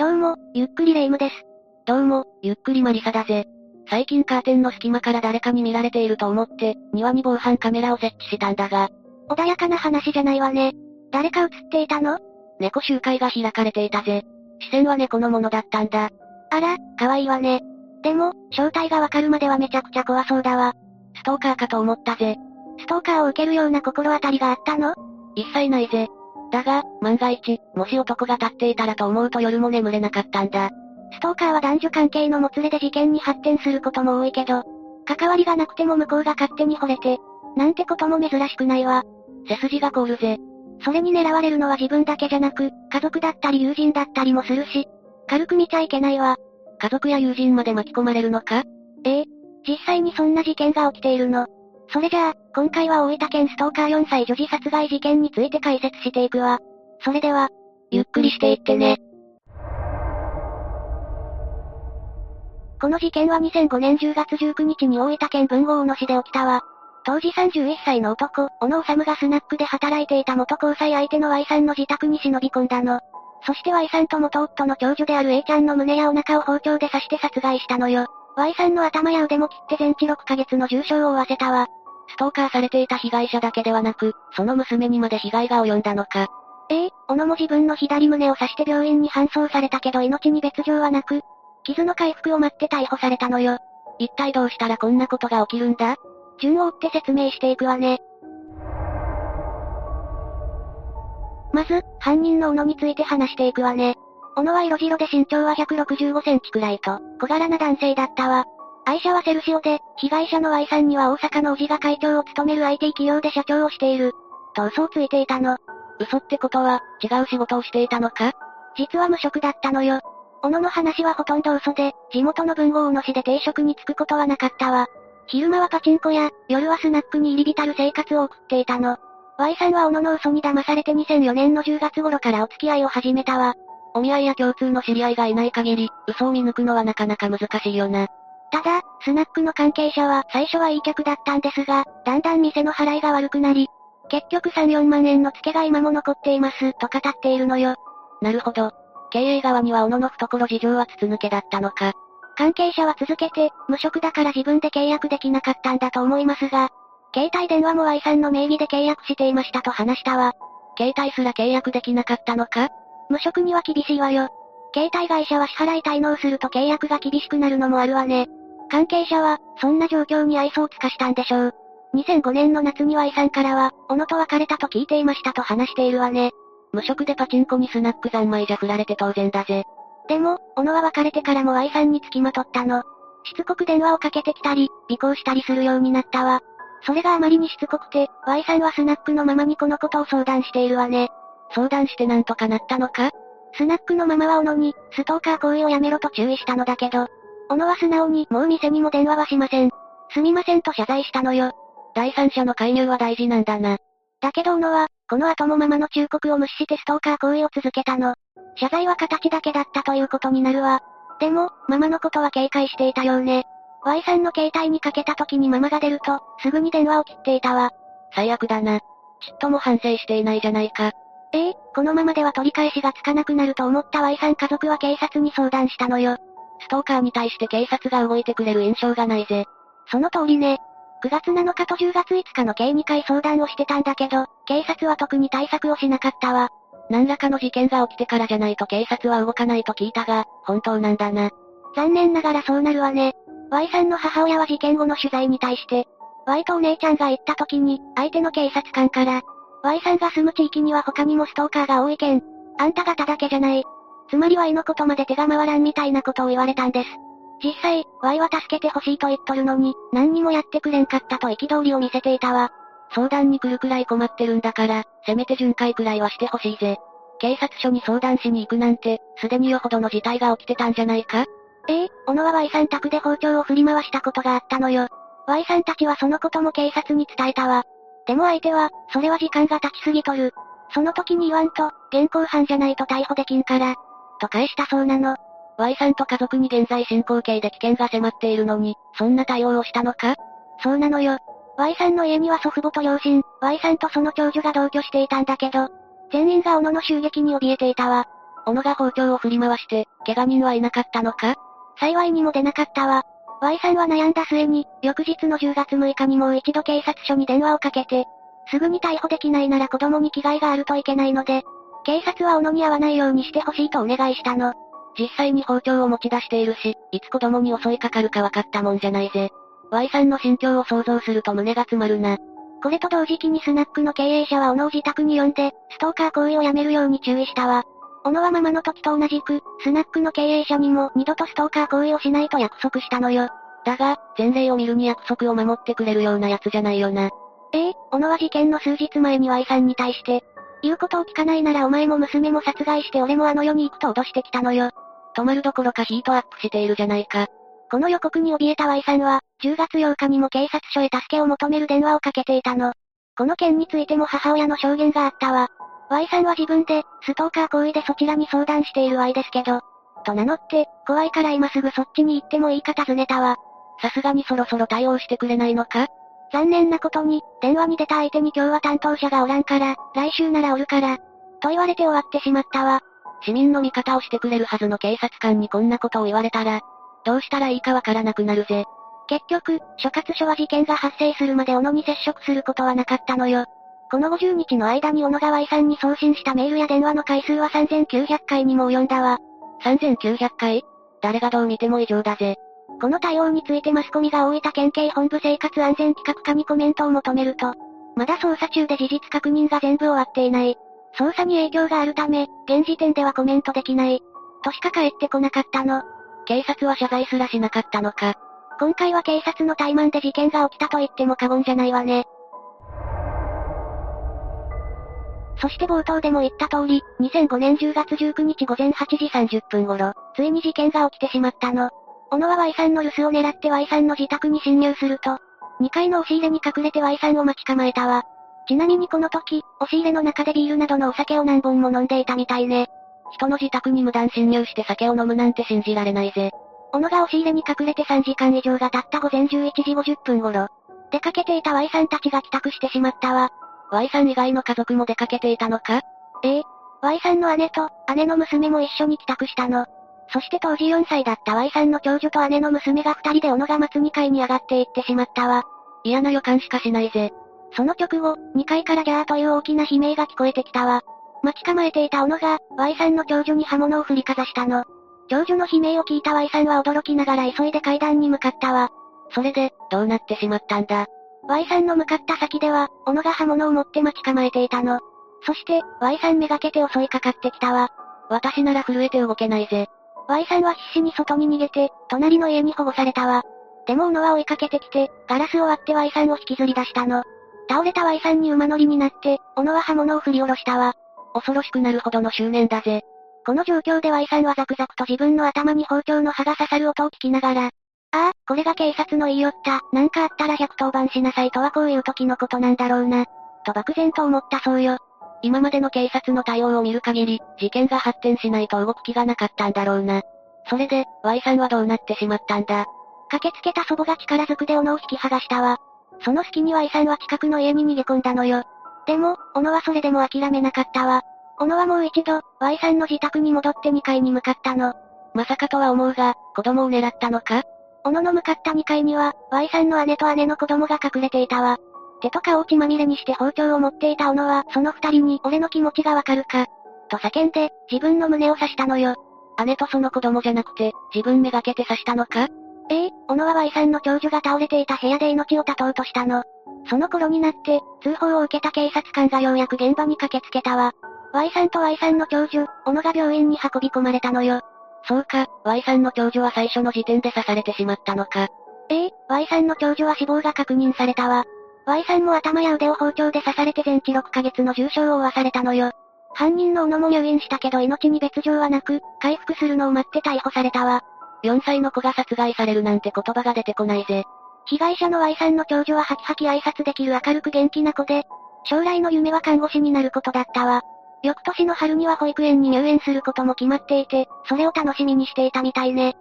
どうも、ゆっくりレ夢ムです。どうも、ゆっくりマリサだぜ。最近カーテンの隙間から誰かに見られていると思って、庭に防犯カメラを設置したんだが。穏やかな話じゃないわね。誰か映っていたの？猫集会が開かれていたぜ。視線は猫のものだったんだ。あら、可愛いわね。でも、正体がわかるまではめちゃくちゃ怖そうだわ。ストーカーかと思ったぜ。ストーカーを受けるような心当たりがあったの？一切ないぜ。だが、万が一、もし男が立っていたらと思うと夜も眠れなかったんだ。ストーカーは男女関係のもつれで事件に発展することも多いけど、関わりがなくても向こうが勝手に惚れて、なんてことも珍しくないわ。背筋が凍るぜ。それに狙われるのは自分だけじゃなく、家族だったり友人だったりもするし、軽く見ちゃいけないわ。家族や友人まで巻き込まれるのか？ええ。実際にそんな事件が起きているの。それじゃあ、今回は大分県ストーカー4歳女児殺害事件について解説していくわ。それでは、ゆっくりしていってね。この事件は2005年10月19日に大分県文豪野市で起きたわ。当時31歳の男、小野治がスナックで働いていた元交際相手の Y さんの自宅に忍び込んだの。そして Y さんと元夫の長女である A ちゃんの胸やお腹を包丁で刺して殺害したのよ。Y さんの頭や腕も切って全治6ヶ月の重傷を負わせたわ。ストーカーされていた被害者だけではなく、その娘にまで被害が及んだのか。ええ小野も自分の左胸を刺して病院に搬送されたけど命に別状はなく、傷の回復を待って逮捕されたのよ。一体どうしたらこんなことが起きるんだ？順を追って説明していくわね。まず、犯人の小野について話していくわね。小野は色白で身長は165センチくらいと、小柄な男性だったわ。愛車はセルシオで、被害者の Y さんには大阪のおじが会長を務める IT 企業で社長をしている。と嘘をついていたの。嘘ってことは、違う仕事をしていたのか？実は無職だったのよ。小野の話はほとんど嘘で、地元の文豪野市で定職に就くことはなかったわ。昼間はパチンコや、夜はスナックに入り浸る生活を送っていたの。Y さんは小野の嘘に騙されて2004年の10月頃からお付き合いを始めたわ。お見合いや共通の知り合いがいない限り、嘘を見抜くのはなかなか難しいよな。ただ、スナックの関係者は最初はいい客だったんですが、だんだん店の払いが悪くなり、結局3、4万円の付けが今も残っています、と語っているのよ。なるほど。経営側には小野の懐事情は筒抜けだったのか。関係者は続けて、無職だから自分で契約できなかったんだと思いますが、携帯電話も Y さんの名義で契約していましたと話したわ。携帯すら契約できなかったのか？無職には厳しいわよ。携帯会社は支払い滞納すると契約が厳しくなるのもあるわね。関係者は、そんな状況に愛想を尽かしたんでしょう。2005年の夏に Y さんからは、小野と別れたと聞いていましたと話しているわね。無職でパチンコにスナック三昧じゃ振られて当然だぜ。でも、小野は別れてからも Y さんに付きまとったの。しつこく電話をかけてきたり、尾行したりするようになったわ。それがあまりにしつこくて、Y さんはスナックのママにこのことを相談しているわね。相談してなんとかなったのか？スナックのママは小野に、ストーカー行為をやめろと注意したのだけど、小野は素直にもう店にも電話はしません。すみませんと謝罪したのよ。第三者の介入は大事なんだな。だけど小野は、この後もママの忠告を無視してストーカー行為を続けたの。謝罪は形だけだったということになるわ。でも、ママのことは警戒していたようね。Y さんの携帯にかけた時にママが出ると、すぐに電話を切っていたわ。最悪だな。ちっとも反省していないじゃないか。ええこのままでは取り返しがつかなくなると思った Y さん家族は警察に相談したのよ。ストーカーに対して警察が動いてくれる印象がないぜ。その通りね。9月7日と10月5日の計2回相談をしてたんだけど、警察は特に対策をしなかったわ。何らかの事件が起きてからじゃないと警察は動かないと聞いたが、本当なんだな。残念ながらそうなるわね。Y さんの母親は事件後の取材に対して、Y とお姉ちゃんが行った時に、相手の警察官から、Y さんが住む地域には他にもストーカーが多いけん、あんたがただけじゃない。つまり Y のことまで手が回らんみたいなことを言われたんです。実際、Y は助けてほしいと言っとるのに、何にもやってくれんかったと憤りを見せていたわ。相談に来るくらい困ってるんだから、せめて巡回くらいはしてほしいぜ。警察署に相談しに行くなんて、すでによほどの事態が起きてたんじゃないか？ええ小野は Y さん宅で包丁を振り回したことがあったのよ。Y さんたちはそのことも警察に伝えたわ。でも相手は、それは時間が経ちすぎとる。その時に言わんと、現行犯じゃないと逮捕できんから。と返したそうなの。Y さんと家族に現在進行形で危険が迫っているのに、そんな対応をしたのか？そうなのよ。Y さんの家には祖父母と両親、Y さんとその長女が同居していたんだけど、全員が斧の襲撃に怯えていたわ。小野が包丁を振り回して、怪我人はいなかったのか？幸いにも出なかったわ。Y さんは悩んだ末に、翌日の10月6日にもう一度警察署に電話をかけて、すぐに逮捕できないなら子供に危害があるといけないので、警察は小野に会わないようにしてほしいとお願いしたの。実際に包丁を持ち出しているし、いつ子供に襲いかかるか分かったもんじゃないぜ。Y さんの心境を想像すると胸が詰まるな。これと同時期にスナックの経営者は小野を自宅に呼んで、ストーカー行為をやめるように注意したわ。小野はママの時と同じく、スナックの経営者にも二度とストーカー行為をしないと約束したのよ。だが、前例を見るに約束を守ってくれるような奴じゃないよな。ええ小野は事件の数日前に Y さんに対して、言うことを聞かないならお前も娘も殺害して俺もあの世に行くと脅してきたのよ。止まるどころかヒートアップしているじゃないか。この予告に怯えた Y さんは、10月8日にも警察署へ助けを求める電話をかけていたの。この件についても母親の証言があったわ。Y さんは自分で、ストーカー行為でそちらに相談している Y ですけど、と名乗って、怖いから今すぐそっちに行ってもいいか尋ねたわ。さすがにそろそろ対応してくれないのか？残念なことに、電話に出た相手に今日は担当者がおらんから、来週ならおるから、と言われて終わってしまったわ。市民の味方をしてくれるはずの警察官にこんなことを言われたら、どうしたらいいかわからなくなるぜ。結局、所轄署は事件が発生するまで小野に接触することはなかったのよ。この50日の間に小野が Y さんに送信したメールや電話の回数は3900回にも及んだわ。3900回？誰がどう見ても異常だぜ。この対応についてマスコミが大分県警本部生活安全企画課にコメントを求めると、まだ捜査中で事実確認が全部終わっていない。捜査に影響があるため、現時点ではコメントできない。としか返ってこなかったの。警察は謝罪すらしなかったのか。今回は警察の怠慢で事件が起きたと言っても過言じゃないわね。そして冒頭でも言った通り、2005年10月19日午前8時30分頃、ついに事件が起きてしまったの。小野は Y さんの留守を狙って Y さんの自宅に侵入すると、2階の押し入れに隠れて Y さんを待ち構えたわ。ちなみにこの時、押し入れの中でビールなどのお酒を何本も飲んでいたみたいね。人の自宅に無断侵入して酒を飲むなんて信じられないぜ。小野が押し入れに隠れて3時間以上が経った午前11時50分頃、出かけていた Y さんたちが帰宅してしまったわ。Y さん以外の家族も出かけていたのか？ええ。Y さんの姉と、姉の娘も一緒に帰宅したの。そして当時4歳だった Y さんの長女と姉の娘が二人で小野が待つ2階に上がっていってしまったわ。嫌な予感しかしないぜ。その直後、2階からギャーという大きな悲鳴が聞こえてきたわ。待ち構えていた小野が、Y さんの長女に刃物を振りかざしたの。長女の悲鳴を聞いた Y さんは驚きながら急いで階段に向かったわ。それで、どうなってしまったんだ ?Y さんの向かった先では、小野が刃物を持って待ち構えていたの。そして、Y さんめがけて襲いかかってきたわ。私なら震えて動けないぜ。Y さんは必死に外に逃げて、隣の家に保護されたわ。でも小野は追いかけてきて、ガラスを割って Y さんを引きずり出したの。倒れた Y さんに馬乗りになって、小野は刃物を振り下ろしたわ。恐ろしくなるほどの執念だぜ。この状況で Y さんはザクザクと自分の頭に包丁の刃が刺さる音を聞きながら、ああ、これが警察の言いよった、なんかあったら110番しなさいとはこういう時のことなんだろうな。と漠然と思ったそうよ。今までの警察の対応を見る限り、事件が発展しないと動く気がなかったんだろうな。それで、Y さんはどうなってしまったんだ？駆けつけた祖母が力ずくで斧を引き剥がしたわ。その隙に Y さんは近くの家に逃げ込んだのよ。でも、斧はそれでも諦めなかったわ。斧はもう一度、Y さんの自宅に戻って2階に向かったの。まさかとは思うが、子供を狙ったのか？斧の向かった2階には、Y さんの姉と姉の子供が隠れていたわ。手と顔を血まみれにして包丁を持っていた斧は、その二人に俺の気持ちがわかるか。と叫んで、自分の胸を刺したのよ。姉とその子供じゃなくて、自分めがけて刺したのか？ええ、小野は Y さんの長女が倒れていた部屋で命を絶とうとしたの。その頃になって、通報を受けた警察官がようやく現場に駆けつけたわ。Y さんと Y さんの長女、小野が病院に運び込まれたのよ。そうか、Y さんの長女は最初の時点で刺されてしまったのか。ええ、Y さんの長女は死亡が確認されたわ。Y さんも頭や腕を包丁で刺されて全治6ヶ月の重傷を負わされたのよ。犯人の小野も入院したけど命に別状はなく、回復するのを待って逮捕されたわ。4歳の子が殺害されるなんて言葉が出てこないぜ。被害者の Y さんの長女はハキハキ挨拶できる明るく元気な子で、将来の夢は看護師になることだったわ。翌年の春には保育園に入園することも決まっていて、それを楽しみにしていたみたいね。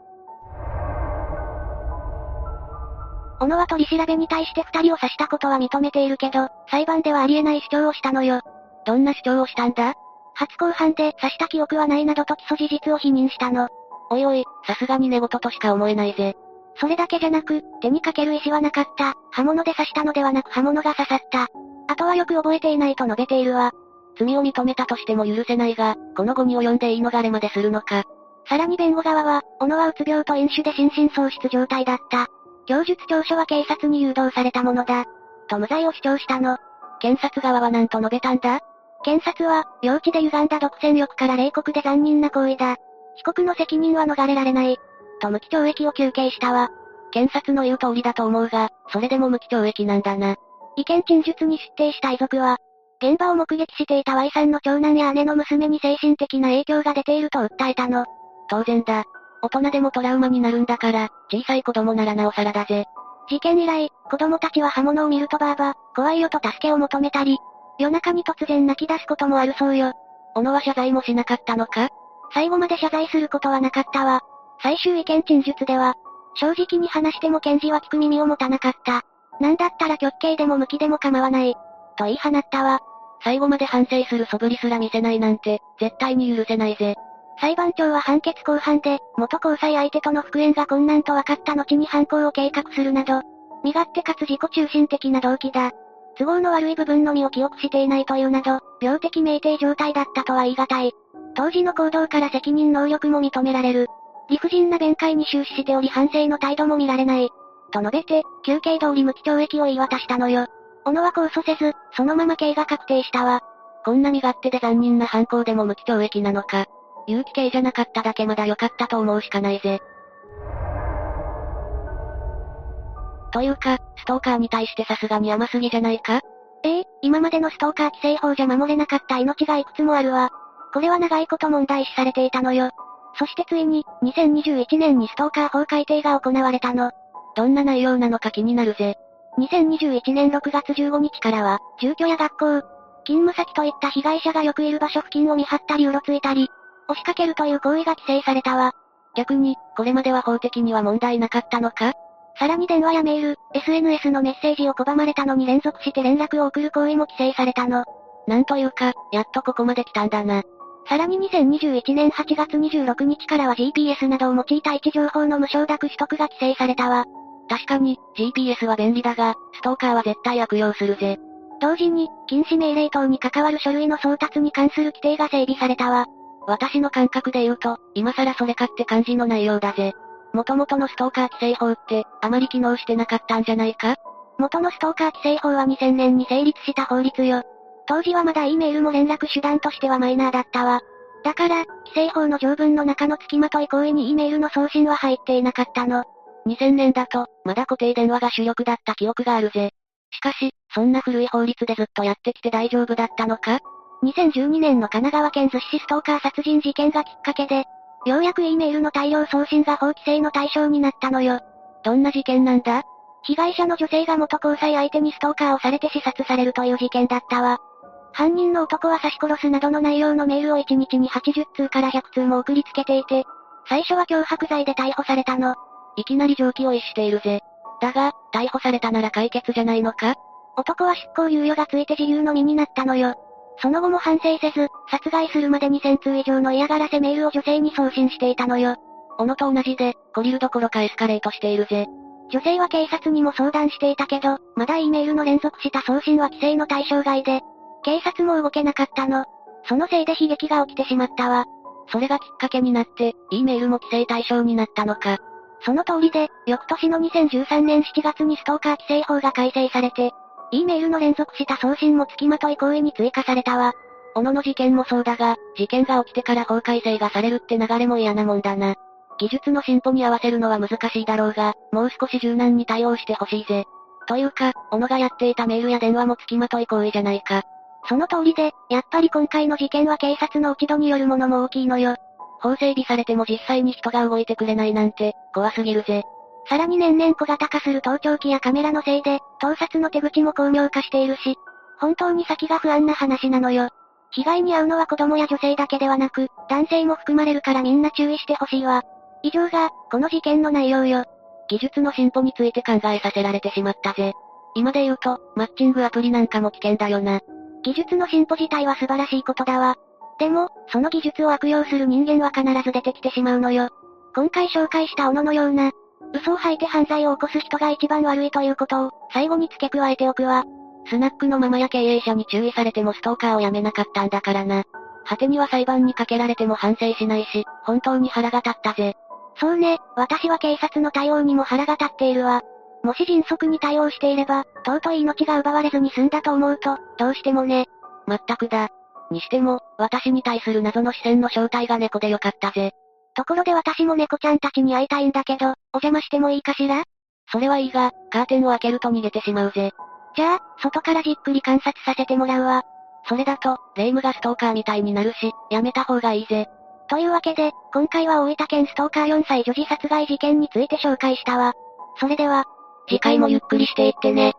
小野は取り調べに対して二人を刺したことは認めているけど、裁判ではありえない主張をしたのよ。どんな主張をしたんだ？初公判で刺した記憶はないなどと起訴事実を否認したの。おいおい、さすがに寝言としか思えないぜ。それだけじゃなく、手にかける意思はなかった。刃物で刺したのではなく刃物が刺さった。あとはよく覚えていないと述べているわ。罪を認めたとしても許せないが、この後に及んで言い逃れまでするのか。さらに弁護側は、小野はうつ病と飲酒で心神喪失状態だった。供述調書は警察に誘導されたものだ。と無罪を主張したの。検察側は何と述べたんだ検察は、幼稚で歪んだ独占欲から冷酷で残忍な行為だ。被告の責任は逃れられない。と無期懲役を求刑したわ。検察の言う通りだと思うが、それでも無期懲役なんだな。意見陳述に出廷した遺族は、現場を目撃していた Y さんの長男や姉の娘に精神的な影響が出ていると訴えたの。当然だ。大人でもトラウマになるんだから、小さい子供ならなおさらだぜ。事件以来、子供たちは刃物を見るとばあば、怖いよと助けを求めたり、夜中に突然泣き出すこともあるそうよ。小野は謝罪もしなかったのか？最後まで謝罪することはなかったわ。最終意見陳述では、正直に話しても検事は聞く耳を持たなかった。なんだったら極刑でも無期でも構わない。と言い放ったわ。最後まで反省する素振りすら見せないなんて、絶対に許せないぜ。裁判長は判決公判で、元交際相手との復縁が困難と分かった後に犯行を計画するなど、身勝手かつ自己中心的な動機だ。都合の悪い部分のみを記憶していないというなど、病的酩酊状態だったとは言い難い。当時の行動から責任能力も認められる。理不尽な弁解に終始しており反省の態度も見られない。と述べて、休刑通り無期懲役を言い渡したのよ。小野は控訴せず、そのまま刑が確定したわ。こんな身勝手で残忍な犯行でも無期懲役なのか。有期刑じゃなかっただけまだ良かったと思うしかないぜ。というか、ストーカーに対してさすがに甘すぎじゃないか？ええ今までのストーカー規制法じゃ守れなかった命がいくつもあるわ。これは長いこと問題視されていたのよ。そしてついに、2021年にストーカー法改定が行われたの。どんな内容なのか気になるぜ。2021年6月15日からは、住居や学校、勤務先といった被害者がよくいる場所付近を見張ったりうろついたり、押しかけるという行為が規制されたわ。逆に、これまでは法的には問題なかったのか？さらに電話やメール、SNS のメッセージを拒まれたのに連続して連絡を送る行為も規制されたの。なんというか、やっとここまで来たんだな。さらに2021年8月26日からは GPS などを用いた位置情報の無償諾取得が規制されたわ。確かに、GPS は便利だが、ストーカーは絶対悪用するぜ。同時に、禁止命令等に関わる書類の送達に関する規定が整備されたわ。私の感覚で言うと、今更それかって感じの内容だぜ。元々のストーカー規制法って、あまり機能してなかったんじゃないか？元のストーカー規制法は2000年に成立した法律よ。当時はまだ E メールも連絡手段としてはマイナーだったわ。だから、規制法の条文の中の付きまとい行為に E メールの送信は入っていなかったの。2000年だと、まだ固定電話が主力だった記憶があるぜ。しかし、そんな古い法律でずっとやってきて大丈夫だったのか？?2012 年の神奈川県逗子市ストーカー殺人事件がきっかけで、ようやく E メールの大量送信が法規制の対象になったのよ。どんな事件なんだ？被害者の女性が元交際相手にストーカーをされて刺殺されるという事件だったわ。犯人の男は刺し殺すなどの内容のメールを1日に80通から100通も送りつけていて、最初は脅迫罪で逮捕されたの。いきなり常軌を逸しているぜ。だが、逮捕されたなら解決じゃないのか？男は執行猶予がついて自由の身になったのよ。その後も反省せず、殺害するまで2000通以上の嫌がらせメールを女性に送信していたのよ。小野と同じで、懲りるどころかエスカレートしているぜ。女性は警察にも相談していたけど、まだ E メールの連続した送信は規制の対象外で、警察も動けなかったの。そのせいで悲劇が起きてしまったわ。それがきっかけになって、E メールも規制対象になったのか。その通りで、翌年の2013年7月にストーカー規制法が改正されて、E メールの連続した送信も付きまとい行為に追加されたわ。小野の事件もそうだが、事件が起きてから法改正がされるって流れも嫌なもんだな。技術の進歩に合わせるのは難しいだろうが、もう少し柔軟に対応してほしいぜ。というか、小野がやっていたメールや電話も付きまとい行為じゃないか。その通りで、やっぱり今回の事件は警察の落ち度によるものも大きいのよ。法整備されても実際に人が動いてくれないなんて、怖すぎるぜ。さらに年々小型化する盗聴器やカメラのせいで、盗撮の手口も巧妙化しているし、本当に先が不安な話なのよ。被害に遭うのは子供や女性だけではなく、男性も含まれるからみんな注意してほしいわ。以上が、この事件の内容よ。技術の進歩について考えさせられてしまったぜ。今で言うと、マッチングアプリなんかも危険だよな。技術の進歩自体は素晴らしいことだわ。でも、その技術を悪用する人間は必ず出てきてしまうのよ。今回紹介した斧のような、嘘を吐いて犯罪を起こす人が一番悪いということを、最後に付け加えておくわ。スナックのママや経営者に注意されてもストーカーをやめなかったんだからな。果てには裁判にかけられても反省しないし、本当に腹が立ったぜ。そうね、私は警察の対応にも腹が立っているわ。もし迅速に対応していれば、尊い命が奪われずに済んだと思うと、どうしてもね。まったくだ。にしても、私に対する謎の視線の正体が猫でよかったぜ。ところで私も猫ちゃんたちに会いたいんだけど、お邪魔してもいいかしら？それはいいが、カーテンを開けると逃げてしまうぜ。じゃあ、外からじっくり観察させてもらうわ。それだと、霊夢がストーカーみたいになるし、やめた方がいいぜ。というわけで、今回は大分県ストーカー4歳女児殺害事件について紹介したわ。それでは、次回もゆっくりしていってね。